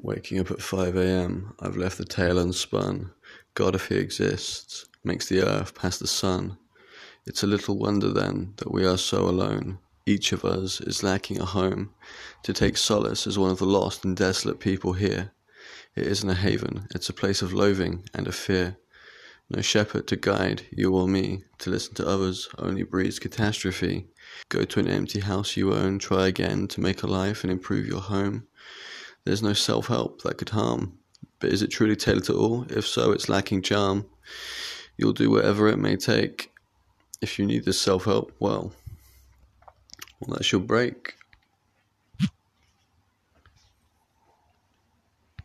Waking up at 5 a.m., I've left the tale unspun. God, if He exists, makes the earth past the sun. It's a little wonder then that we are so alone. Each of us is lacking a home to take solace as one of the lost and desolate people here. It isn't a haven, it's a place of loathing and of fear. No shepherd to guide you or me, to listen to others only breeds catastrophe. Go to an empty house you own, try again to make a life and improve your home. There's no self help that could harm. But is it truly tailored to all? If so, it's lacking charm. You'll do whatever it may take. If you need this self help, well, well, that's your break.